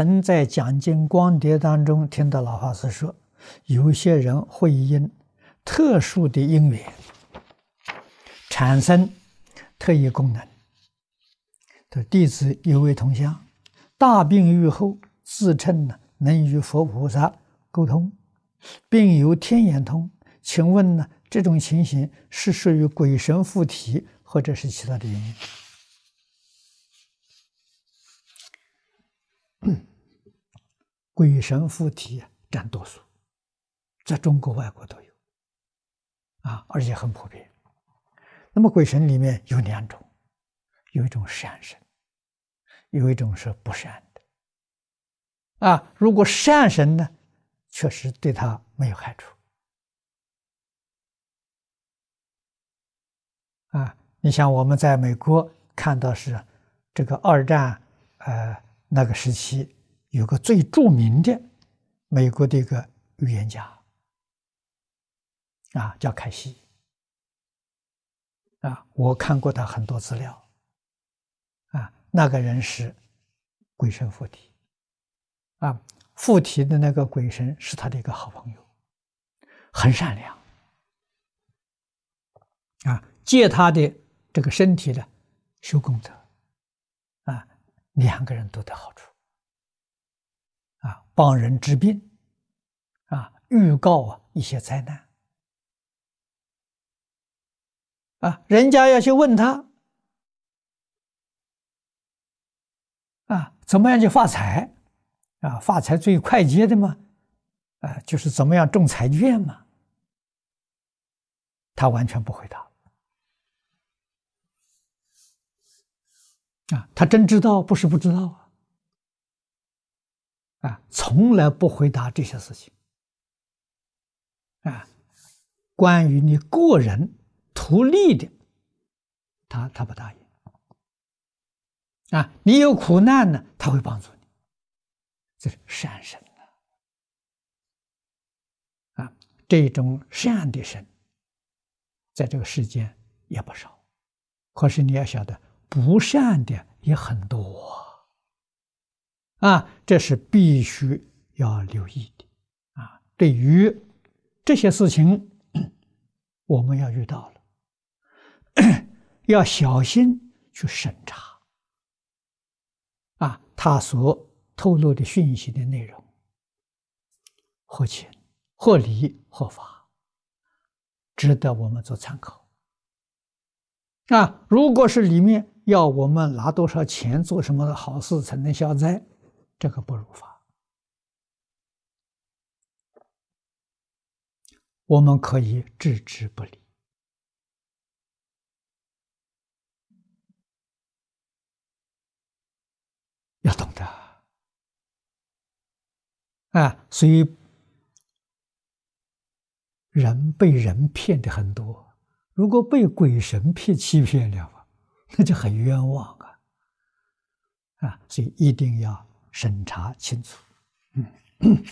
曾在讲经光碟当中听到老法师说，有些人会因特殊的因缘产生特异功能。的弟子有位同乡，大病愈后，自称呢能与佛菩萨沟通，并有天眼通。请问呢，这种情形是属于鬼神附体，或者是其他的原因？鬼神附体占多数，在中国、外国都有，啊，而且很普遍。那么鬼神里面有两种，有一种善神，有一种是不善的。啊，如果善神呢，确实对他没有害处。啊，你像我们在美国看到是这个二战，呃，那个时期。有个最著名的美国的一个预言家，啊，叫凯西，啊，我看过他很多资料，啊，那个人是鬼神附体，啊，附体的那个鬼神是他的一个好朋友，很善良，啊，借他的这个身体呢修功德，啊，两个人都得好处。帮人治病，啊，预告啊一些灾难，啊，人家要去问他，啊，怎么样去发财？啊，发财最快捷的嘛，啊，就是怎么样中彩券嘛。他完全不回答，啊，他真知道，不是不知道啊。啊，从来不回答这些事情。啊，关于你个人图利的，他他不答应。啊，你有苦难呢，他会帮助你，这是善神啊，这种善的神，在这个世间也不少。可是你要晓得，不善的也很多。啊，这是必须要留意的啊！对于这些事情，我们要遇到了，要小心去审查啊，他所透露的讯息的内容合情、合理、合法，值得我们做参考。啊，如果是里面要我们拿多少钱做什么好事才能消灾？这个不如法，我们可以置之不理，要懂得啊！所以人被人骗的很多，如果被鬼神骗欺骗了，那就很冤枉啊！啊，所以一定要。审查清楚，嗯。